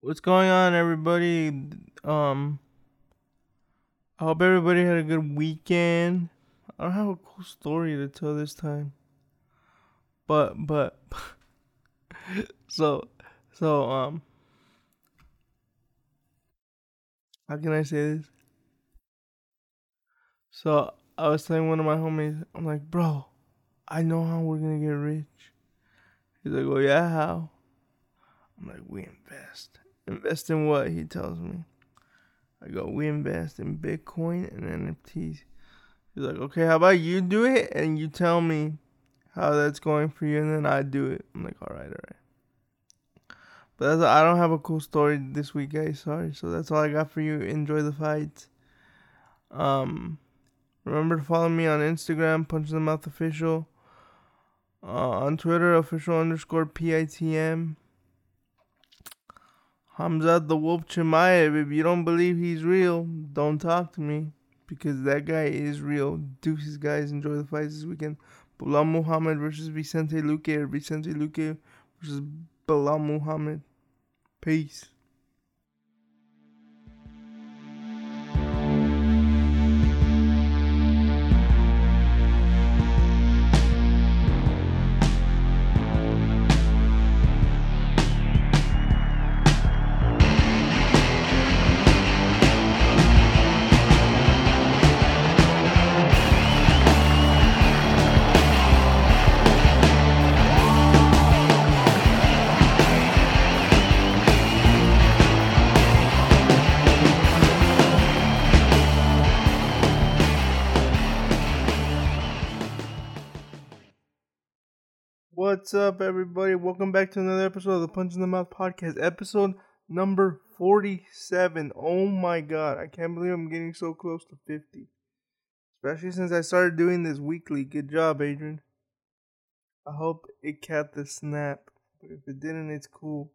What's going on, everybody? Um, I hope everybody had a good weekend. I don't have a cool story to tell this time, but but so so um, how can I say this? So I was telling one of my homies, I'm like, bro, I know how we're gonna get rich. He's like, well, yeah, how? I'm like, we invest. Invest in what? He tells me. I go, we invest in Bitcoin and NFTs. He's like, okay, how about you do it and you tell me how that's going for you and then I do it. I'm like, all right, all right. But that's, I don't have a cool story this week, guys. Sorry. So that's all I got for you. Enjoy the fights. Um, remember to follow me on Instagram, Punch the Mouth Official. Uh, on Twitter, official underscore PITM. Hamzat the Wolf Chimaev. If you don't believe he's real, don't talk to me because that guy is real. Deuces, guys. Enjoy the fights this weekend. Belal Muhammad versus Vicente Luque or Vicente Luque versus Belal Muhammad. Peace. What's up, everybody? Welcome back to another episode of the Punch in the Mouth podcast, episode number 47. Oh my god, I can't believe I'm getting so close to 50. Especially since I started doing this weekly. Good job, Adrian. I hope it kept the snap. But if it didn't, it's cool.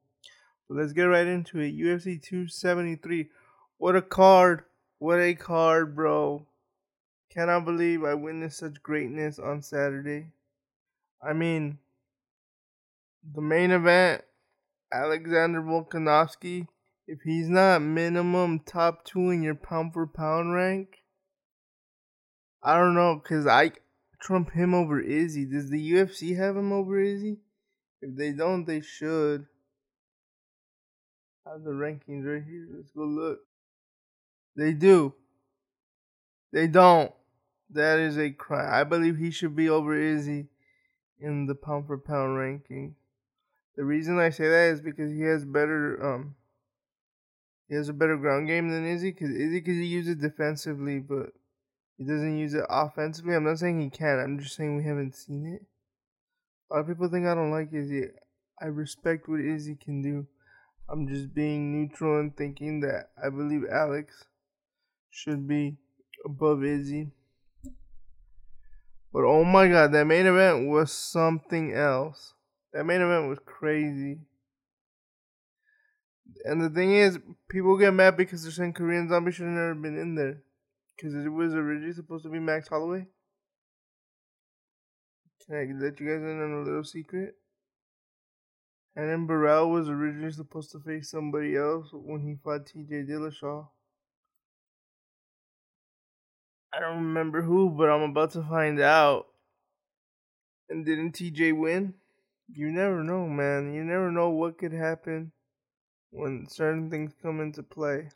So let's get right into it. UFC 273. What a card. What a card, bro. Cannot believe I witnessed such greatness on Saturday. I mean, the main event, Alexander Volkanovski, if he's not minimum top two in your pound for pound rank, I don't know, cause I trump him over Izzy. Does the UFC have him over Izzy? If they don't, they should. have the rankings right here. Let's go look. They do. They don't. That is a crime. I believe he should be over Izzy in the pound for pound ranking. The reason I say that is because he has better um he has a better ground game than Izzy because Izzy he uses it defensively, but he doesn't use it offensively. I'm not saying he can't. I'm just saying we haven't seen it. A lot of people think I don't like Izzy. I respect what Izzy can do. I'm just being neutral and thinking that I believe Alex should be above Izzy. But oh my god, that main event was something else. That main event was crazy. And the thing is, people get mad because they're saying Korean Zombie should have never been in there. Because it was originally supposed to be Max Holloway. Can I let you guys in on a little secret? And then Barão was originally supposed to face somebody else when he fought TJ Dillashaw. I don't remember who, but I'm about to find out. And didn't TJ win? You never know, man. You never know what could happen when certain things come into play.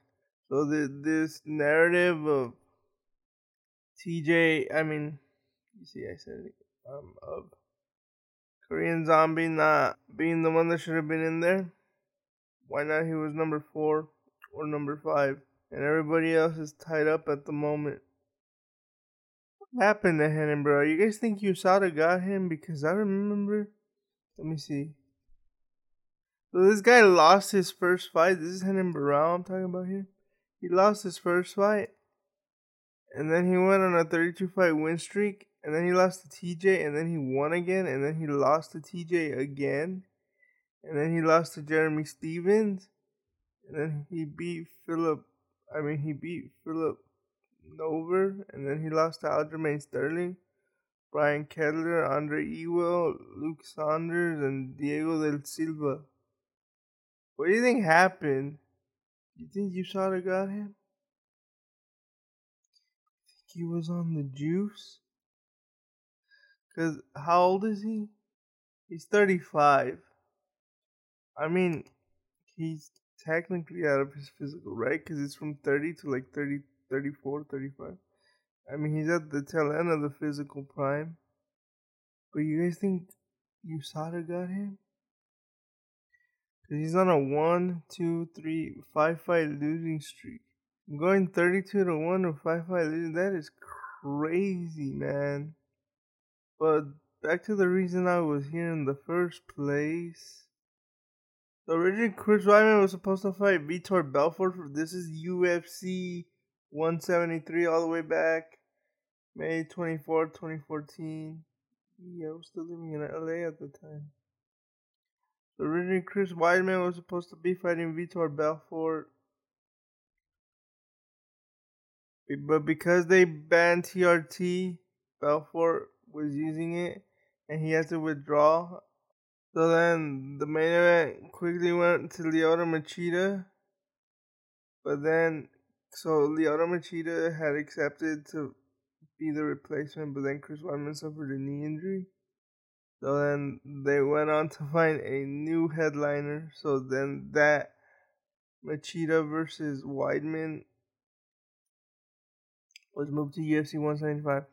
So the this narrative of TJ, I mean, you see, I said um, of Korean Zombie not being the one that should have been in there. Why not? He was number four or number five, and everybody else is tied up at the moment. What happened to bro? You guys think USADA got him? Because I remember. Let me see. So this guy lost his first fight. This is Renan Barão I'm talking about here. He lost his first fight. And then he went on a 32 fight win streak. And then he lost to TJ. And then he won again. And then he lost to TJ again. And then he lost to Jeremy Stephens. And then he beat Philip. I mean, he beat Philip Nover. And then he lost to Aljamain Sterling. Brian Kelleher, Andre Ewell, Luke Sanders, and Diego del Silva. What do you think happened? You think USADA got him? Think he was on the juice? Cause how old is he? He's thirty five. I mean, he's technically out of his physical, right? Because it's from 30 to like 30, 34, 35. I mean, he's at the tail end of the physical prime. But you guys think USADA got him? Because he's on a one, two, three, five fight losing streak. Going 32 to 1 to 5 fight losing, that is crazy, man. But back to the reason I was here in the first place. The original Chris Weidman was supposed to fight Vitor Belfort. For, this is UFC 173 all the way back. May 24, 2014. Yeah, I was still living in LA at the time. The original Chris Weidman was supposed to be fighting Vitor Belfort. But because they banned TRT, Belfort was using it and he had to withdraw so then the main event quickly went to Lyoto Machida. But then, so Lyoto Machida had accepted to be the replacement, but then Chris Weidman suffered a knee injury. So then they went on to find a new headliner. So then that Machida versus Weidman was moved to UFC 175.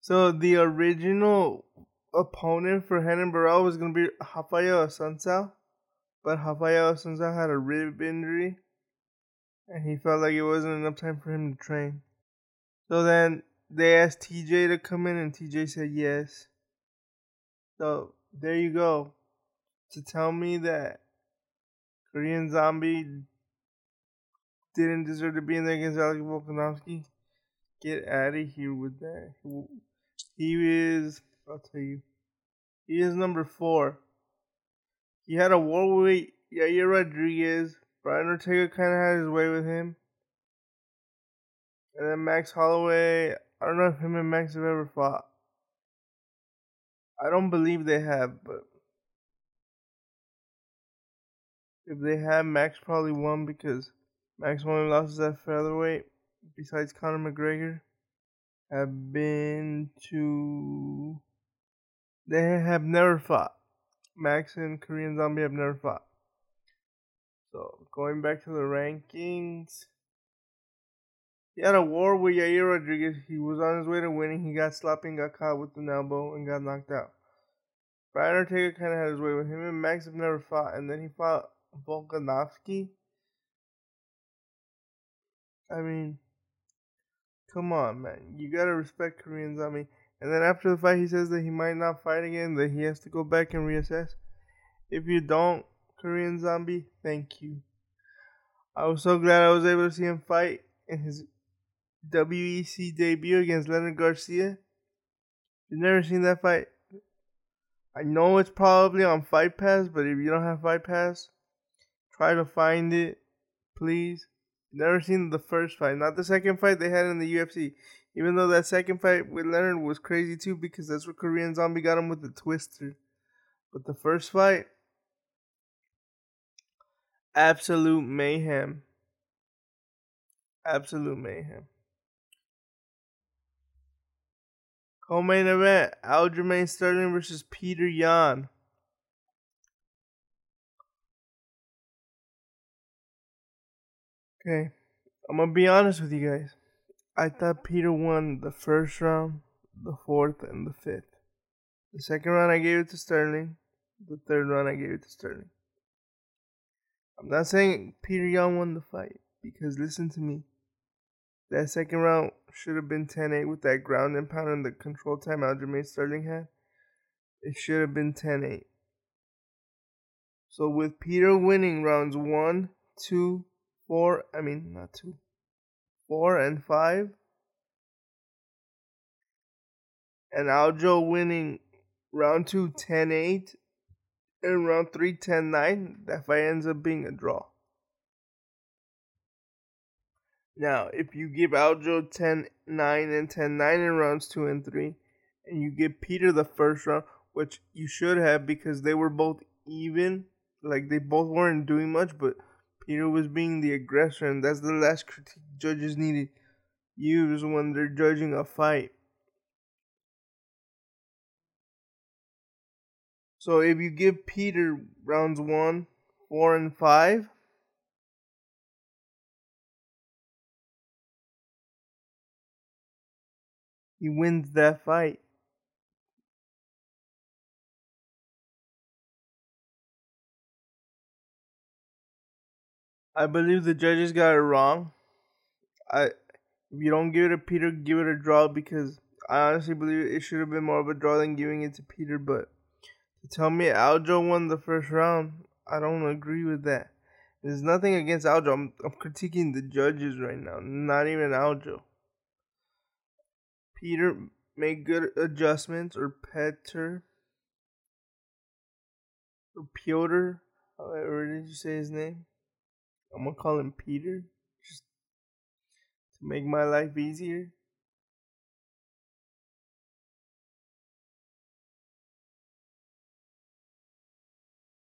So the original opponent for Renan Barão was going to be Raphael Assunção, but Raphael Assunção had a rib injury, and he felt like it wasn't enough time for him to train. So then they asked TJ to come in, and TJ said yes. So there you go. To tell me that Korean Zombie didn't deserve to be in there against Alex Volkanovski, get out of here with that. He is I'll tell you. He is number four. He had a war with Yair Rodriguez. Brian Ortega kind of had his way with him. And then Max Holloway. I don't know if him and Max have ever fought. I don't believe they have, but if they have, Max probably won because Max only lost at featherweight. Besides Conor McGregor, have been to they have never fought. Max and Korean Zombie have never fought. So going back to the rankings. He had a war with Yair Rodriguez. He was on his way to winning. He got slapped and got caught with an elbow and got knocked out. Brian Ortega kind of had his way with him, and Max have never fought. And then he fought Volkanovski. I mean, come on, man. You gotta respect Koreans. Korean Zombie. And then after the fight, he says that he might not fight again, that he has to go back and reassess. If you don't, Korean Zombie, thank you. I was so glad I was able to see him fight in his WEC debut against Leonard Garcia. You've never seen that fight? I know it's probably on Fight Pass, but if you don't have Fight Pass, try to find it, please. Never seen the first fight, not the second fight they had in the UFC. Even though that second fight with Leonard was crazy too, because that's where Korean Zombie got him with the twister. But the first fight, absolute mayhem. Absolute mayhem. Co-main event: Aljamain Sterling versus Peter Yan. Okay, I'm gonna be honest with you guys. I thought Peter won the first round, the fourth, and the fifth. The second round I gave it to Sterling. The third round I gave it to Sterling. I'm not saying Peter Yan won the fight because listen to me. That second round should have been 10 8 with that ground and pound and the control time Aljamain Sterling had. It should have been 10 8. So with Peter winning rounds 1, 2, 4, I mean, not 2, 4 and 5. And Aljo winning round 2 10 8 and round 3 10 9. That fight ends up being a draw. Now, if you give Aljo 10 9 and 10 9 in rounds 2 and 3, and you give Peter the first round, which you should have because they were both even like they both weren't doing much, but Peter was being the aggressor, and that's the last critique judges needed use when they're judging a fight. So if you give Peter rounds one, four, and five, he wins that fight. I believe the judges got it wrong. I if you don't give it to Peter, give it a draw because I honestly believe it should have been more of a draw than giving it to Peter. But to tell me Aljo won the first round, I don't agree with that. There's nothing against Aljo. I'm, I'm critiquing the judges right now, not even Aljo. Peter made good adjustments, or Peter, or Piotr, however did you say his name? I'm gonna call him Peter, just to make my life easier.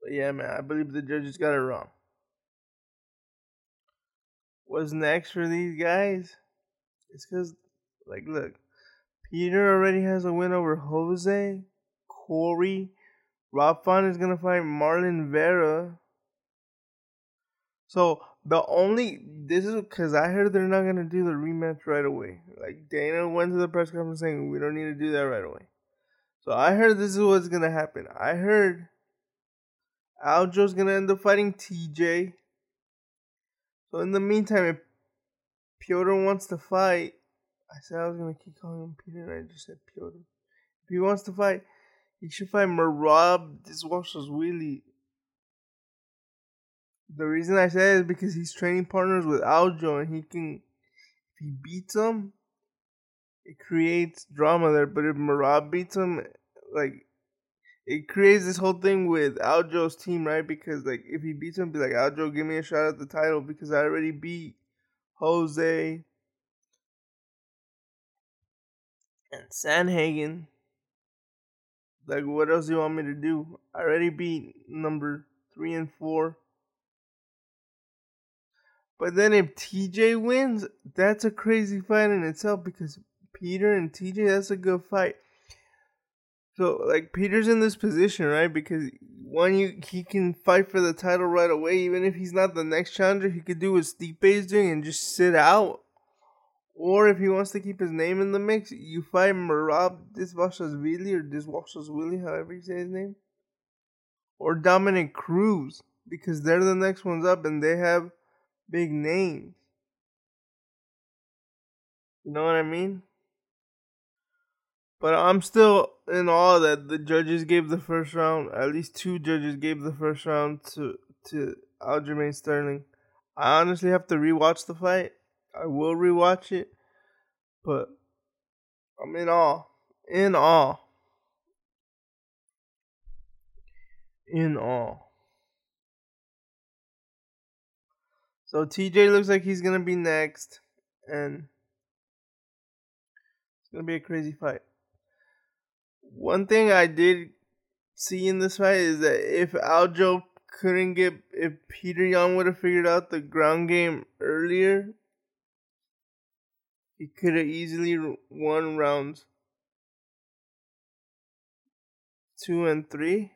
But yeah, man, I believe the judges got it wrong. What's next for these guys? It's because, like, look, Peter already has a win over Jose, Cory. Rob Font is gonna fight Marlon Vera. So the only this is because I heard they're not gonna do the rematch right away. Like Dana went to the press conference saying we don't need to do that right away. So I heard this is what's gonna happen. I heard Aljo's gonna end up fighting TJ. So in the meantime, if Piotr wants to fight, I said I was gonna keep calling him Peter, and I just said Piotr. If he wants to fight, he should fight Merab Dvalishvili. The reason I say is because he's training partners with Aljo, and he can, if he beats him, it creates drama there. But if Merab beats him, like it creates this whole thing with Aljo's team, right? Because like if he beats him, be like Aljo, give me a shot at the title because I already beat Jose and Sandhagen. Like what else do you want me to do? I already beat number three and four. But then if TJ wins, that's a crazy fight in itself because Peter and TJ, that's a good fight. So like Peter's in this position, right? Because one, you he can fight for the title right away, even if he's not the next challenger. He could do what Stipe is doing and just sit out. Or if he wants to keep his name in the mix, you fight Merab Dvalishvili or Dvalishvili, however you say his name, or Dominick Cruz because they're the next ones up and they have big names. You know what I mean? But I'm still in awe that the judges gave the first round. At least two judges gave the first round to to Aljamain Sterling. I honestly have to rewatch the fight. I will rewatch it, but I'm in awe. In awe. In awe. So TJ looks like he's gonna be next, and it's gonna be a crazy fight. One thing I did see in this fight is that if Aljo couldn't get, if Peter Young would have figured out the ground game earlier, he could have easily won rounds two and three.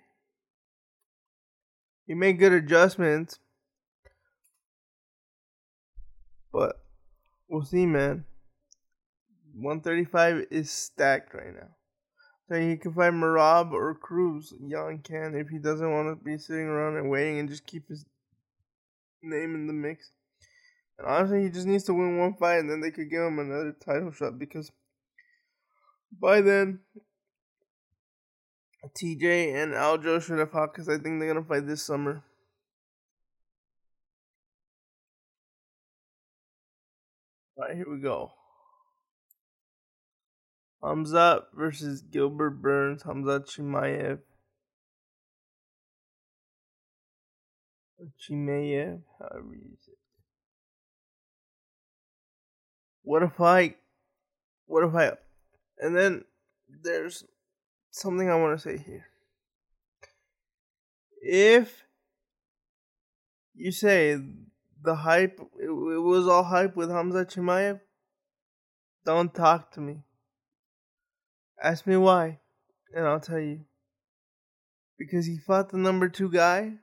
He made good adjustments, but we'll see, man. 135 is stacked right now. So he can fight Merab or Cruz. Yan can if he doesn't want to be sitting around and waiting and just keep his name in the mix. And honestly, he just needs to win one fight and then they could give him another title shot because by then, TJ and Aljo should have fought because I think they're going to fight this summer. Alright, here we go. Hamzat versus Gilbert Burns, Hamzat Chimaev. Chimaev, however you say What if I, What if I, And then there's something I want to say here. If you say the hype, it, it was all hype with Hamza Chimaev? Don't talk to me. Ask me why, and I'll tell you. Because he fought the number two guy,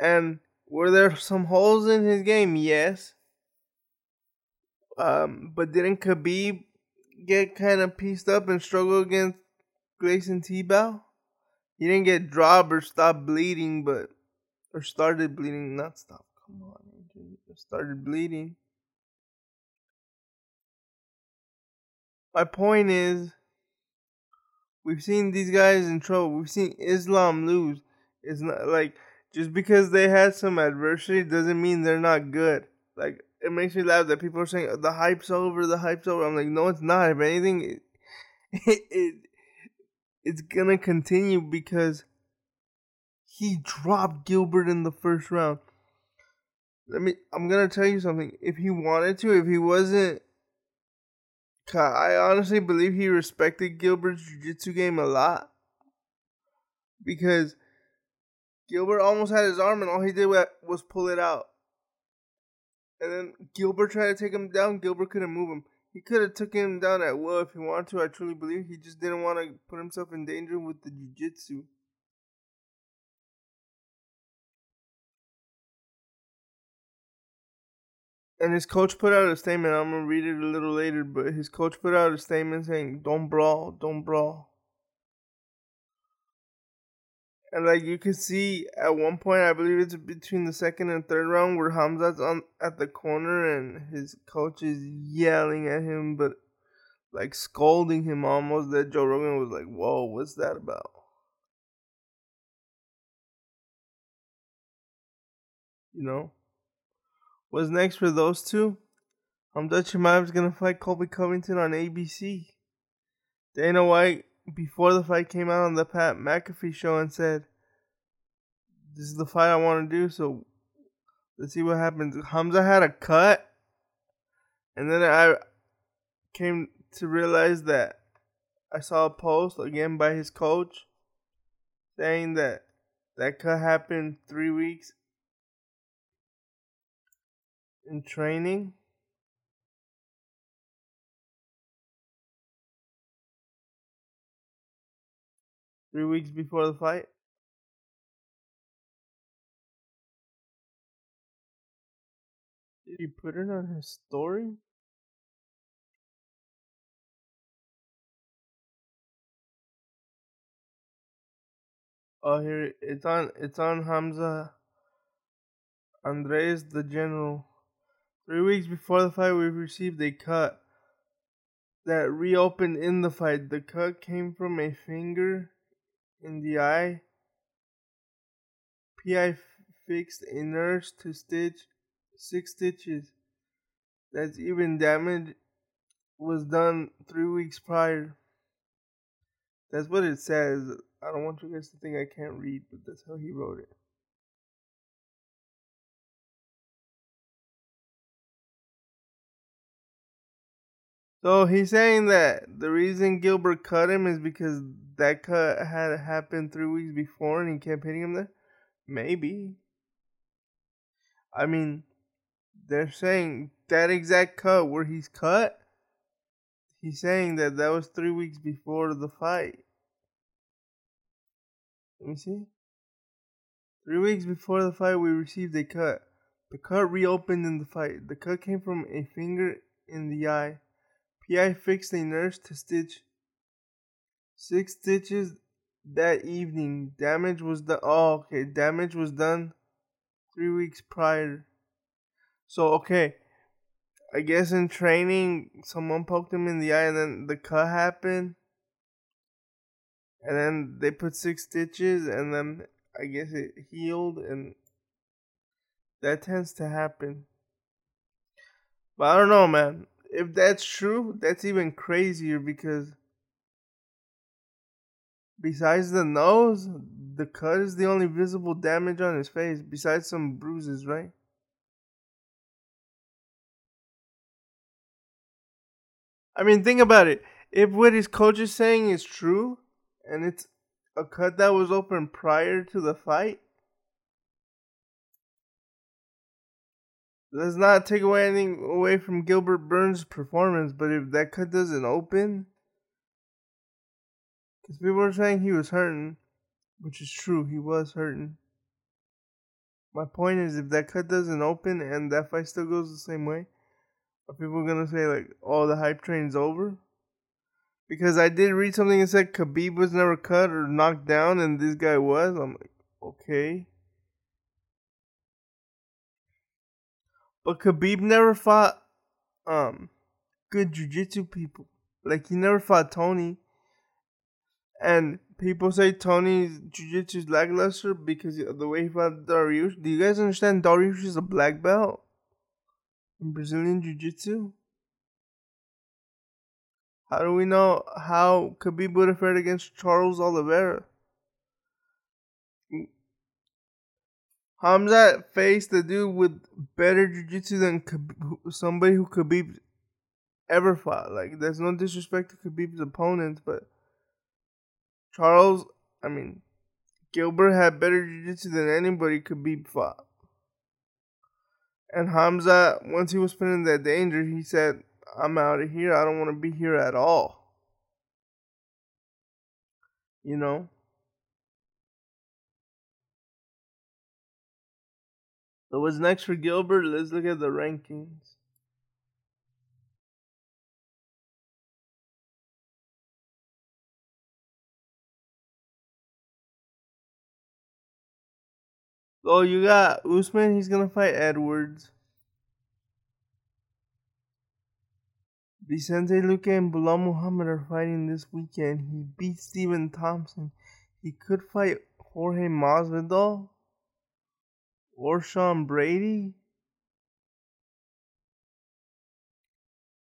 and were there some holes in his game? Yes. Um, but didn't Khabib get kind of pieced up and struggle against Gleison Tibau? He didn't get dropped or stop bleeding, but or started bleeding, not stop. Come on, started bleeding. My point is, we've seen these guys in trouble. We've seen Islam lose. It's not like just because they had some adversity doesn't mean they're not good. Like it makes me laugh that people are saying the hype's over, the hype's over. I'm like, no, it's not. If anything, it, it, it it's gonna continue because he dropped Gilbert in the first round. Let me. I'm gonna tell you something. If he wanted to, if he wasn't, I honestly believe he respected Gilbert's jiu-jitsu game a lot because Gilbert almost had his arm, and all he did was pull it out. And then Gilbert tried to take him down. Gilbert couldn't move him. He could have took him down at will if he wanted to. I truly believe he just didn't want to put himself in danger with the jiu-jitsu. And his coach put out a statement. I'm gonna read it a little later, but his coach put out a statement saying, "Don't brawl, don't brawl." And like you can see at one point, I believe it's between the second and third round where Hamza's on at the corner and his coach is yelling at him, but like scolding him almost. That Joe Rogan was like, "Whoa, what's that about?" You know, what's next for those two? Hamza Chimaev's gonna fight Colby Covington on ABC. Dana White before the fight came out on the Pat McAfee show and said, "This is the fight I want to do." So let's see what happens. Hamza had a cut, and then I came to realize that I saw a post again by his coach saying that that cut happened three weeks in training Three weeks before the fight. He put it on his story? Oh, here it's on. It's on Hamza Andres, the general. Three weeks before the fight, we received a cut that reopened in the fight. The cut came from a finger in the eye. PI fixed a nurse to stitch six stitches. That's even damage was done three weeks prior. That's what it says. I don't want you guys to think I can't read, but that's how he wrote it. So he's saying that the reason Gilbert cut him is because that cut had happened three weeks before and he kept hitting him there? Maybe. I mean, they're saying that exact cut where he's cut, he's saying that that was three weeks before the fight. Let me see. Three weeks before the fight, we received a cut. The cut reopened in the fight. The cut came from a finger in the eye. PI fixed a nurse to stitch six stitches that evening. Damage was done. Oh, okay. Damage was done three weeks prior. So, okay. I guess in training, someone poked him in the eye and then the cut happened. And then they put six stitches and then I guess it healed and that tends to happen. But I don't know, man if that's true, that's even crazier because besides the nose, the cut is the only visible damage on his face, besides some bruises, right? I mean, think about it. If what his coach is saying is true, and it's a cut that was open prior to the fight, let's not take away anything away from Gilbert Burns' performance, but if that cut doesn't open, because people are saying he was hurting, which is true, he was hurting. My point is, if that cut doesn't open and that fight still goes the same way, are people gonna say like, "Oh, the hype train's over"? Because I did read something that said Khabib was never cut or knocked down, and this guy was. I'm like, okay. But Khabib never fought um good jiu-jitsu people. Like he never fought Tony. And people say Tony's jiu-jitsu is lackluster because of the way he fought Dariush. Do you guys understand Dariush is a black belt in Brazilian jiu-jitsu? How do we know how Khabib would have fared against Charles Oliveira? Hamzat faced a dude with better jiu-jitsu than Khabib, somebody who Khabib ever fought. Like, there's no disrespect to Khabib's opponents, but Charles, I mean, Gilbert had better jiu-jitsu than anybody Khabib fought. And Hamza, once he was put in that danger, he said, I'm out of here. I don't want to be here at all. You know? So what's next for Gilbert? Let's look at the rankings. Oh, you got Usman. He's gonna fight Edwards. Vicente Luque and Belal Muhammad are fighting this weekend. He beat Stephen Thompson. He could fight Jorge Masvidal or Sean Brady.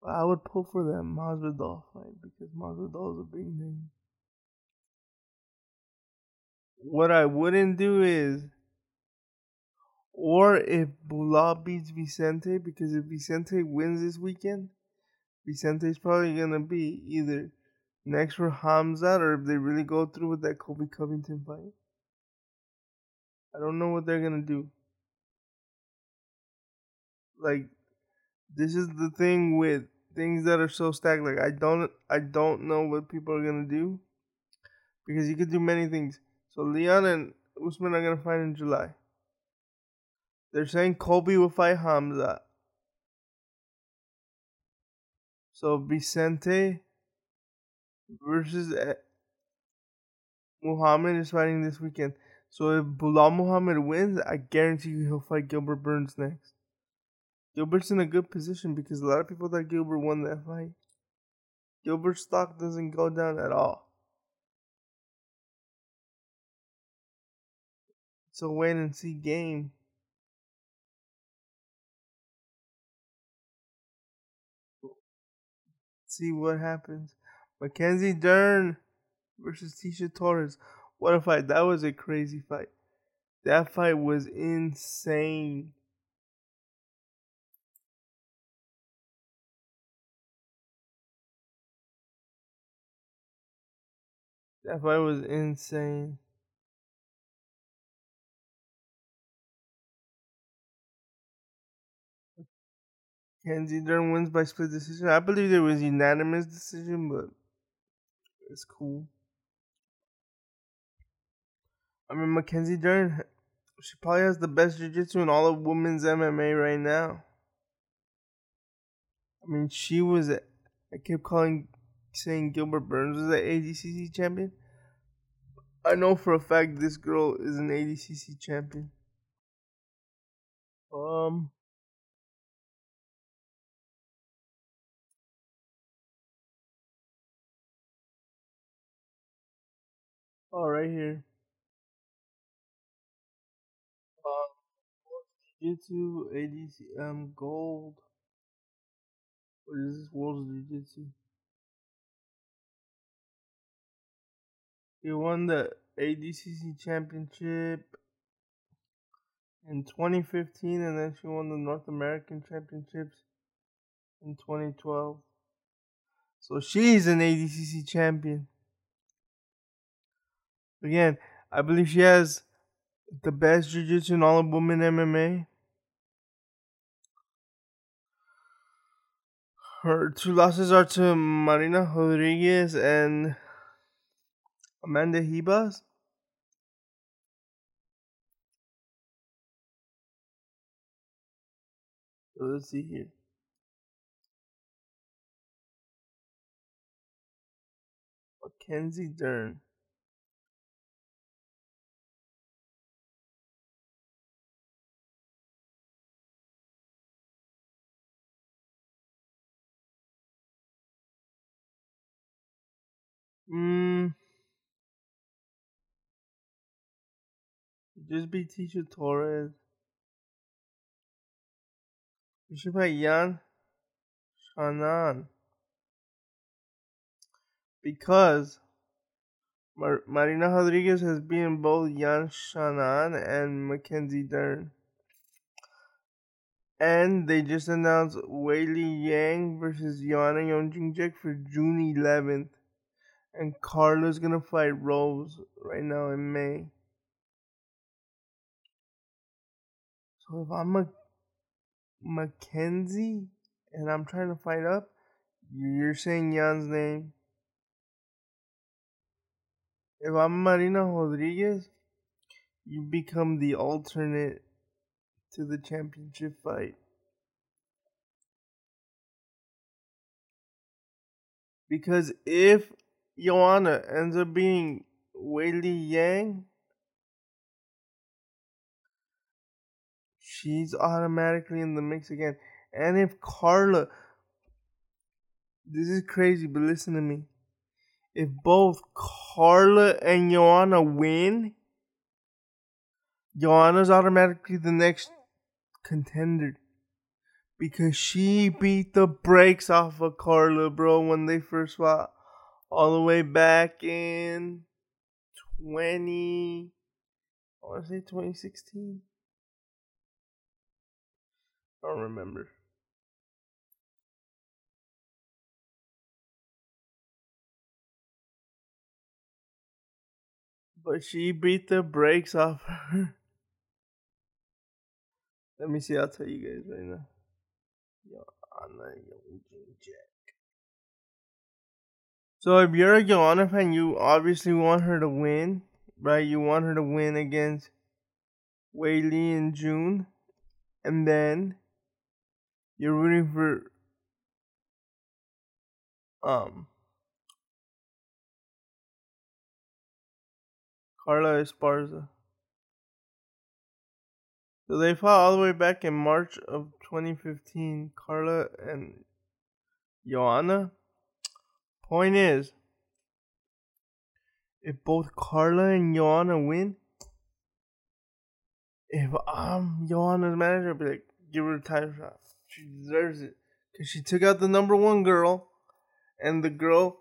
I would pull for that Masvidal fight because Masvidal is a big name. What I wouldn't do is, or if Belal beats Vicente, because if Vicente wins this weekend, Vicente's probably gonna be either next for Hamzat or if they really go through with that Colby Covington fight. I don't know what they're gonna do. Like this is the thing with things that are so stacked. Like I don't I don't know what people are gonna do. Because you could do many things. So Leon and Usman are gonna fight in July. They're saying Colby will fight Hamza. So Vicente versus eh, Muhammad is fighting this weekend. So if Belal Muhammad wins, I guarantee you he'll fight Gilbert Burns next. Gilbert's in a good position because a lot of people thought Gilbert won that fight. Gilbert's stock doesn't go down at all. It's a wait and see game. See what happens. Mackenzie Dern versus Tecia Torres. What a fight. That was a crazy fight. That fight was insane. That fight was insane. Kenzie Dern wins by split decision. I believe there was unanimous decision, but it's cool. I mean, Mackenzie Dern, she probably has the best jiu-jitsu in all of women's MMA right now. I mean, she was. I kept calling, saying Gilbert Burns was an ADCC champion. I know for a fact this girl is an ADCC champion. Um. Oh, right here. Uh, Jiu-Jitsu, ADC, um, gold. What is this? World Jiu-Jitsu. He won the ADCC championship in 2015, and then she won the North American championships in 2012. So she's an ADCC champion. Again, I believe she has the best jiu-jitsu in all of women MMA. Her two losses are to Marina Rodriguez and Amanda Ribas. Let's see here. Mackenzie Dern. Mm. Just be Tecia Torres. You should play Yan Xiaonan. Because Mar- Marina Rodriguez has beaten both Yan Xiaonan and Mackenzie Dern. And they just announced Weili Zhang versus Joanna Jędrzejczyk for June 11th. And Carla's gonna fight Rose right now in May. So if I'm a Mackenzie and I'm trying to fight up, you're saying Jan's name. If I'm Marina Rodriguez, you become the alternate to the championship fight. Because if Joanna ends up being Weili Zhang, she's automatically in the mix again. And if Carla, this is crazy, but listen to me. If both Carla and Joanna win, Joanna's automatically the next contender. Because she beat the brakes off of Carla, bro, when they first fought. All the way back in 20. I want to say 2016. I don't remember. But she beat the brakes off her. Let me see, I'll tell you guys right now. Jędrzejczyk. So if you're a Joanna fan, you obviously want her to win, right? You want her to win against Weili in June. And then you're rooting for um Carla Esparza. So they fought all the way back in March of 2015. Carla and Joanna. Point is, if both Carla and Joanna win, if I'm Joanna's manager, I'd be like, give her a title shot. She deserves it. Because she took out the number one girl, and the girl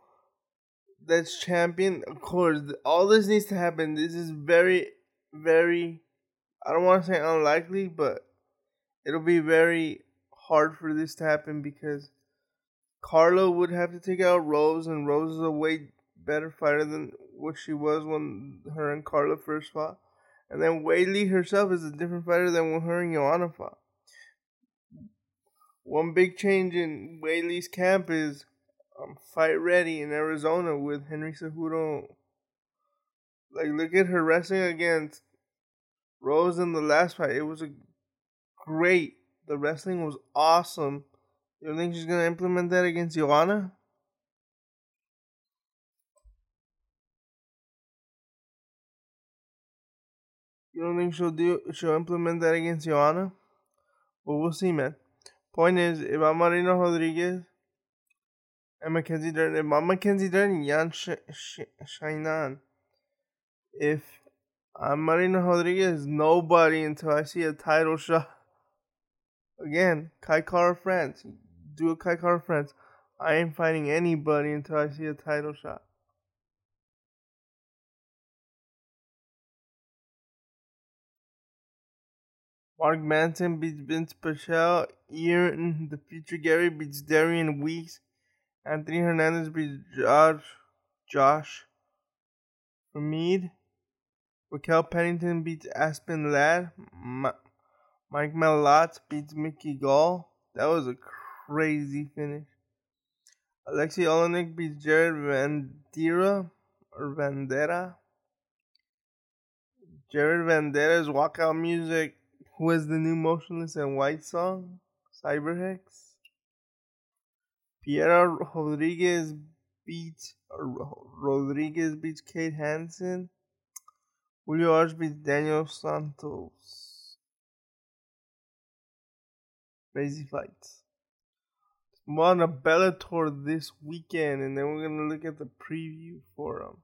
that's champion, of course, all this needs to happen. This is very, very, I don't want to say unlikely, but it'll be very hard for this to happen because Carla would have to take out Rose, and Rose is a way better fighter than what she was when her and Carla first fought. And then Weili herself is a different fighter than when her and Joanna fought. One big change in Weili's camp is um, fight ready in Arizona with Henry Cejudo. Like, look at her wrestling against Rose in the last fight. It was a great. The wrestling was awesome. You think she's gonna implement that against Joanna? You don't think she'll do she'll implement that against Joanna? Well, we'll see, man. Point is, if I'm Marina Rodriguez and Mackenzie Dern, if I'm Mackenzie Dern, Yan Xiaonan. If I'm Marina Rodriguez, nobody until I see a title shot. Again, Kai Kara France. Do a Kara France. I ain't fighting anybody until I see a title shot. Mark Madsen beats Vince Pichel. Ian, the future Garry, beats Darian Weeks. Anthony Hernandez beats Josh, Josh Hamid. Raquel Pennington beats Aspen Ladd. Ma- Mike Malott beats Mickey Gall. That was a crazy finish. Alexei Oleinik beats Jared Vanderaa or Vanderaa. Jared Vanderaa's walkout music was the new Motionless In White song, Cyberhex. Piera Rodriguez beats Rodriguez beats Kate Hansen. Julio Arce beats Daniel Santos. Crazy fights. On a Bellator this weekend, and then we're gonna look at the preview for um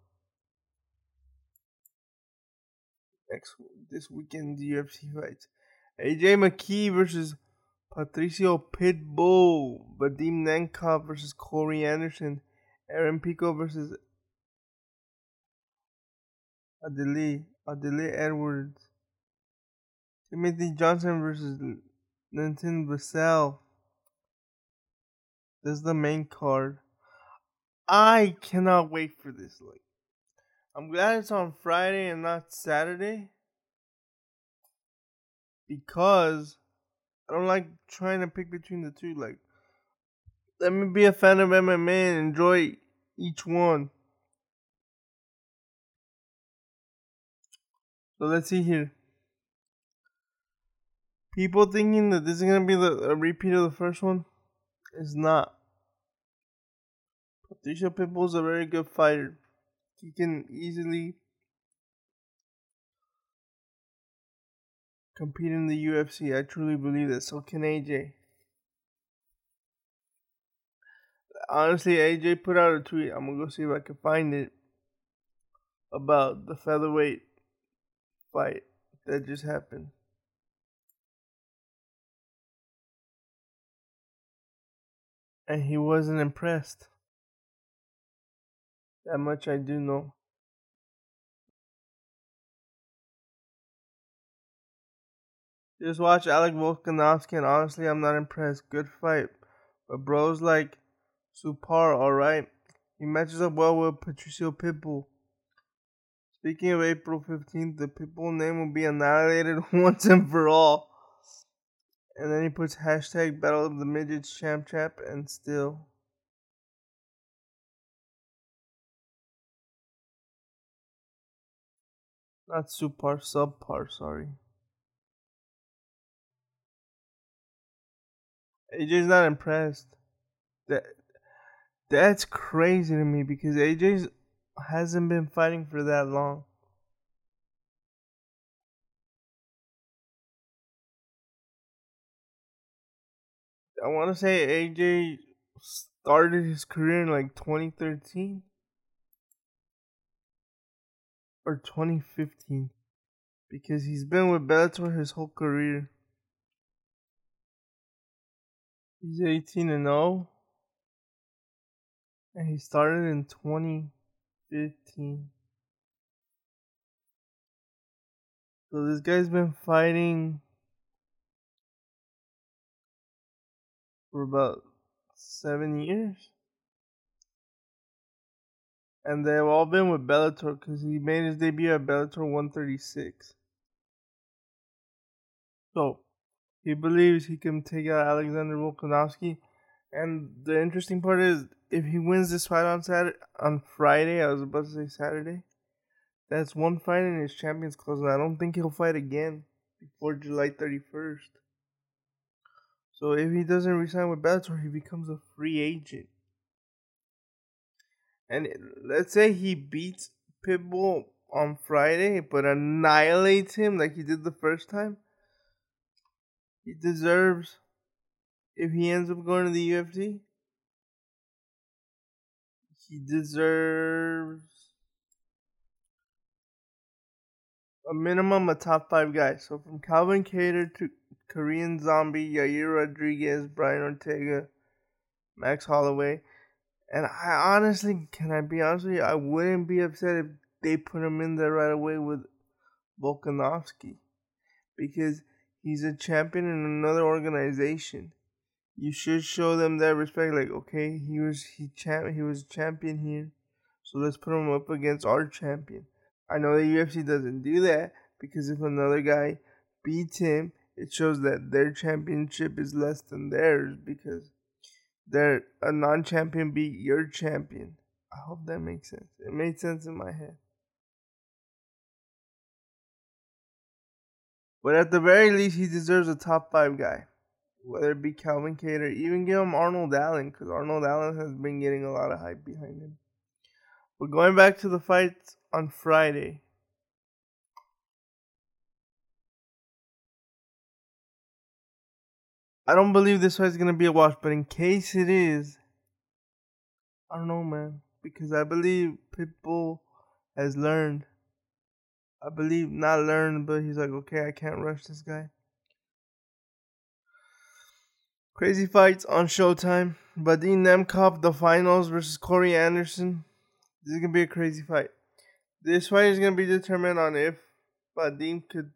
next this weekend's UFC fights. AJ McKee versus Patricio Pitbull, Vadim Nemkov versus Corey Anderson, Aaron Pico versus Adili Adili Edwards, Timothy Johnson versus Nathan Vassell. This is the main card. I cannot wait for this. Like, I'm glad it's on Friday and not Saturday because I don't like trying to pick between the two. Like, let me be a fan of MMA and enjoy each one. So let's see here. People thinking that this is gonna be the a repeat of the first one is not. Patricio Pitbull's a very good fighter. He can easily compete in the UFC. I truly believe that. So can AJ. Honestly, AJ put out a tweet. I'm gonna go see if I can find it about the featherweight fight that just happened. And he wasn't impressed. That much I do know. Just watch Alec Volkanovski, and honestly, I'm not impressed. Good fight. But bro's like Supar, alright? He matches up well with Patricio Pitbull. Speaking of April 15th, the Pitbull name will be annihilated once and for all. And then he puts hashtag Battle of the Midgets Champ Chap and still. Not super, subpar, sorry. AJ's not impressed. That that's crazy to me because AJ's hasn't been fighting for that long. I want to say AJ started his career in like 2013 or 2015 because he's been with Bellator his whole career. He's 18 and 0. And he started in 2015. So this guy's been fighting for about seven years. And they've all been with Bellator because he made his debut at Bellator 136. So, he believes he can take out Alexander Volkanovski. And the interesting part is, if he wins this fight on Saturday, on Friday, I was about to say Saturday, that's one fight in his Champions Clause, and I don't think he'll fight again before July 31st. So if he doesn't resign with Bellator, he becomes a free agent. And let's say he beats Pitbull on Friday, but annihilates him like he did the first time he deserves if he ends up going to the UFC. He deserves a minimum of top five guys. So from Calvin Kattar to Korean Zombie, Yair Rodriguez, Brian Ortega, Max Holloway. And I honestly, can I be honest with you, I wouldn't be upset if they put him in there right away with Volkanovski. Because he's a champion in another organization. You should show them that respect. Like, okay, he was he champ he was champion here, so let's put him up against our champion. I know the UFC doesn't do that because if another guy beats him, it shows that their championship is less than theirs because that a non-champion beat your champion. I hope that makes sense. It made sense in my head. But at the very least, he deserves a top five guy. Whether it be Calvin Kattar, even give him Arnold Allen, because Arnold Allen has been getting a lot of hype behind him. But going back to the fights on Friday. I don't believe this fight's gonna be a wash, but in case it is, I don't know, man. Because I believe Pitbull has learned I believe not learned, but he's like, okay, I can't rush this guy. Crazy fights on Showtime. Vadim Nemkov, the finals versus Corey Anderson. This is gonna be a crazy fight. This fight is gonna be determined on if Vadim could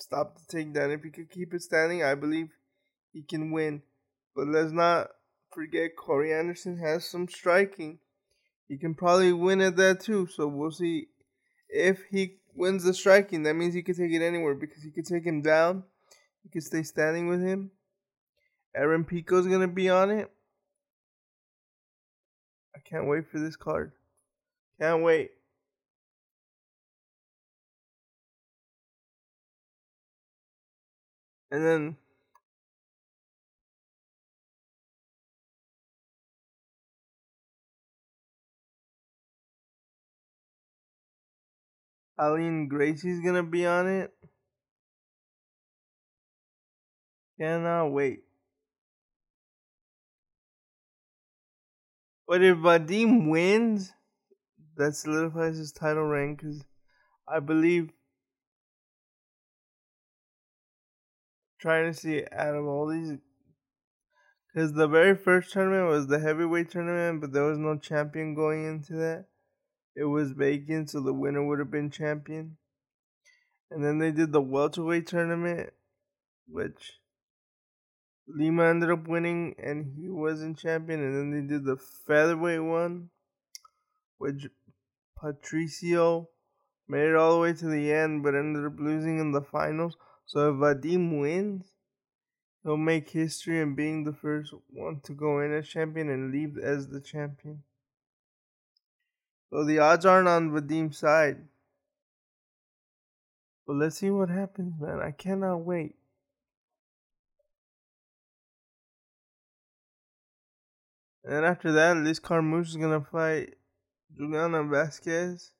stop the takedown. If he could keep it standing, I believe he can win. But let's not forget Corey Anderson has some striking. He can probably win at that too. So we'll see if he wins the striking, that means he can take it anywhere because he can take him down. He can stay standing with him. Aaron Pico's gonna be on it. I can't wait for this card. Can't wait. And then Aline Gracie's gonna be on it. Cannot wait. But if Vadim wins, that solidifies his title reign because I believe trying to see out of all these because the very first tournament was the heavyweight tournament, but there was no champion going into that it was vacant, so the winner would have been champion. And then they did the welterweight tournament, which Lima ended up winning, and he wasn't champion. And then they did the featherweight one, which Patricio made it all the way to the end, but ended up losing in the finals. So if Vadim wins, he'll make history and being the first one to go in as champion and leave as the champion. So the odds aren't on Vadim's side. But let's see what happens, man. I cannot wait. And after that, Liz Carmouche is gonna fight Juliana Vasquez.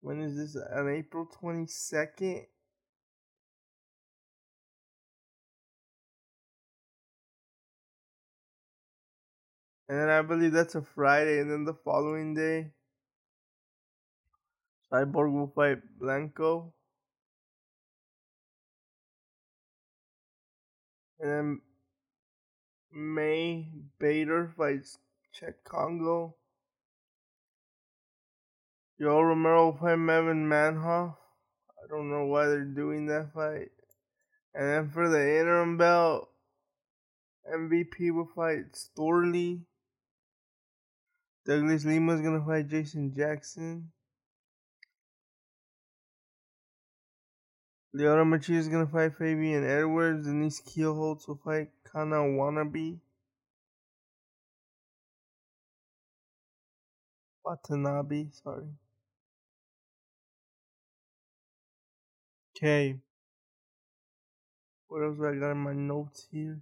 When is this? On April 22nd? And then I believe that's a Friday, and then the following day, Cyborg will fight Blanco. And then May Bader fights Cheick Kongo. Yoel Romero will fight Melvin Manhoef. I don't know why they're doing that fight. And then for the interim belt, MVP will fight Storley. Douglas Lima is gonna fight Jason Jackson. Lyoto Machida is gonna fight Fabian Edwards. Denise Kielholtz will fight Kana Wannabe. Watanabe, sorry. Okay. What else I got in my notes here?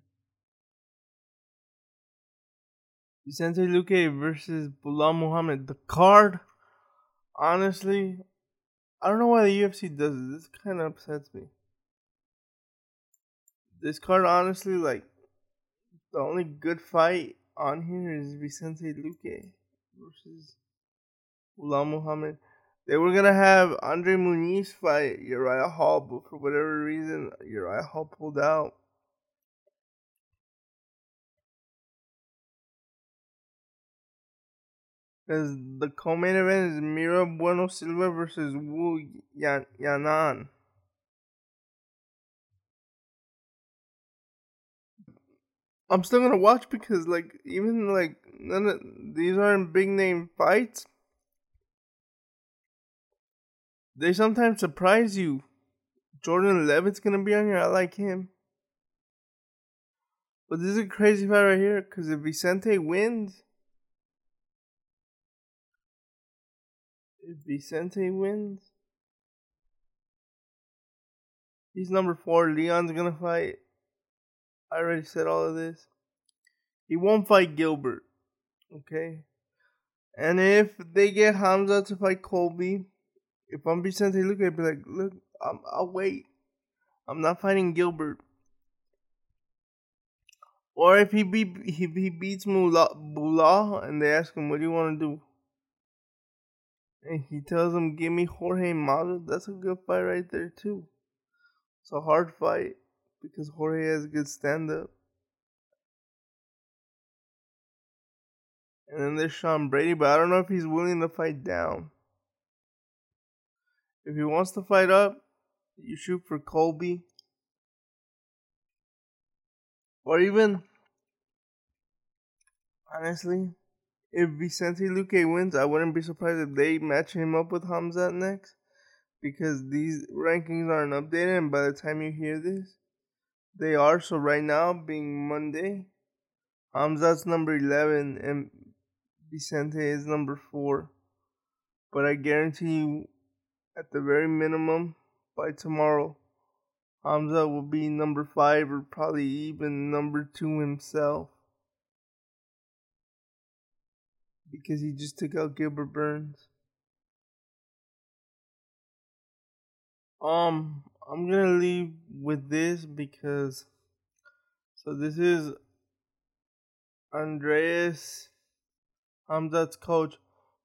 Vicente Luque versus Belal Muhammad. The card, honestly, I don't know why the UFC does it. This kind of upsets me. This card, honestly, like, the only good fight on here is Vicente Luque versus Belal Muhammad. They were gonna have Andre Muniz fight Uriah Hall, but for whatever reason, Uriah Hall pulled out. Because the co-main event is Mayra Bueno Silva versus Wu Yan- Yanan. I'm still gonna watch because like even like none of these aren't big name fights. They sometimes surprise you. Jordan Levitt's gonna be on here. I like him. But this is a crazy fight right here because if Vicente wins, if Vicente wins, he's number four. Leon's gonna fight. I already said all of this. He won't fight Gilbert. Okay? And if they get Hamza to fight Colby, if I'm Vicente Luque, I'd be like, look, i will wait. I'm not fighting Gilbert. Or if he be if he beats Mula, Bula and they ask him, what do you want to do? And he tells him, give me Jorge Masvidal. That's a good fight right there too. It's a hard fight because Jorge has good stand up. And then there's Sean Brady, but I don't know if he's willing to fight down. If he wants to fight up, you shoot for Colby. Or even, honestly, if Vicente Luque wins, I wouldn't be surprised if they match him up with Khamzat next. Because these rankings aren't updated, and by the time you hear this, they are. So, right now, being Monday, Khamzat's number 11, and Vicente is number 4. But I guarantee you, at the very minimum, by tomorrow, Hamza will be number 5 or probably even number 2 himself. Because he just took out Gilbert Burns. Um, I'm gonna leave with this because so this is Andreas Khamzat's coach.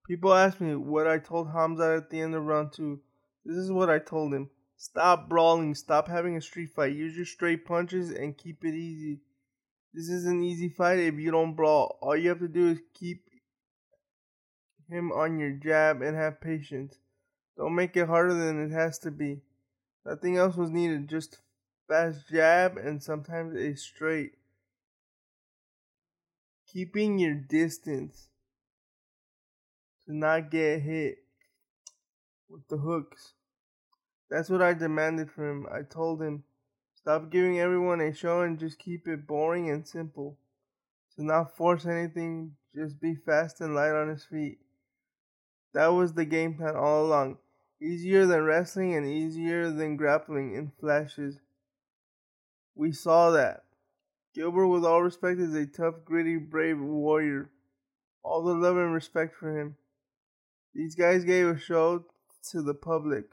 People ask me what I told Khamzat at the end of round two. This is what I told him. Stop brawling. Stop having a street fight. Use your straight punches and keep it easy. This is an easy fight if you don't brawl. All you have to do is keep him on your jab and have patience. Don't make it harder than it has to be. Nothing else was needed. Just fast jab and sometimes a straight. Keeping your distance to not get hit with the hooks. That's what I demanded from him. I told him, stop giving everyone a show and just keep it boring and simple. To not force anything, just be fast and light on his feet. That was the game plan all along. Easier than wrestling and easier than grappling in flashes. We saw that. Gilbert, with all respect, is a tough, gritty, brave warrior. All the love and respect for him. These guys gave a show to the public.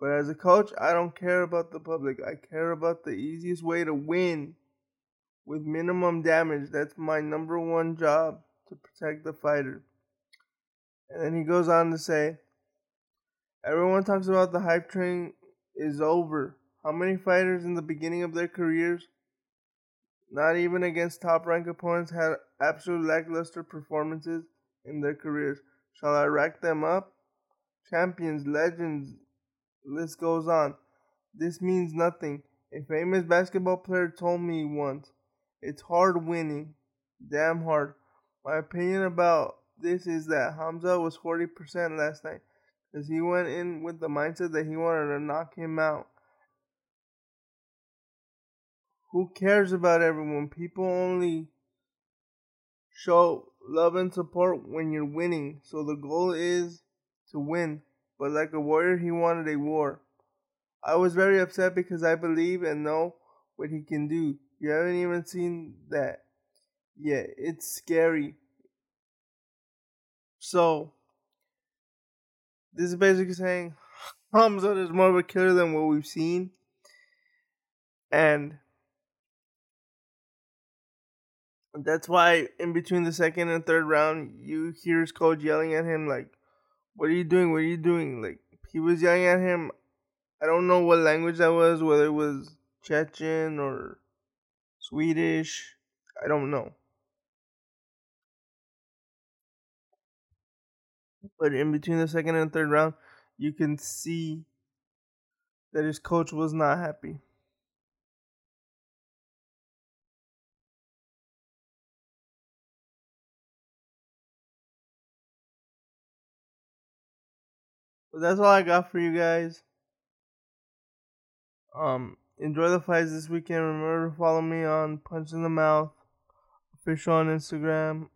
But as a coach, I don't care about the public. I care about the easiest way to win with minimum damage. That's my number one job to protect the fighter. And then he goes on to say, Everyone talks about the hype train is over. How many fighters in the beginning of their careers, not even against top ranked opponents, had absolute lackluster performances in their careers? Shall I rack them up? Champions, legends, list goes on. This means nothing. A famous basketball player told me once, it's hard winning. Damn hard. My opinion about this is that Hamza was 40% last night because he went in with the mindset that he wanted to knock him out. Who cares about everyone? People only show love and support when you're winning. So the goal is to win. But like a warrior, he wanted a war. I was very upset because I believe and know what he can do. You haven't even seen that yet. It's scary. So, this is basically saying Hamza is more of a killer than what we've seen. And that's why in between the second and third round, you hear his coach yelling at him like, "What are you doing? What are you doing?" Like he was yelling at him. I don't know what language that was, whether it was Chechen or Swedish. I don't know. But in between the second and third round, you can see that his coach was not happy. But that's all I got for you guys. Um, enjoy the fights this weekend. Remember to follow me on Punch in the Mouth official on Instagram,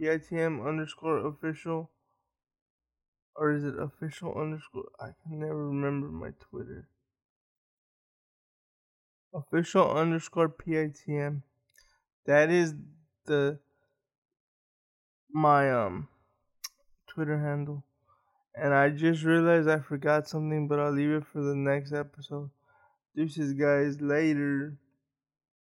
PITM underscore official. Or is it official underscore? I can never remember my Twitter. Official underscore PITM. That is the my um Twitter handle. And I just realized I forgot something, but I'll leave it for the next episode. Deuces, guys. Later.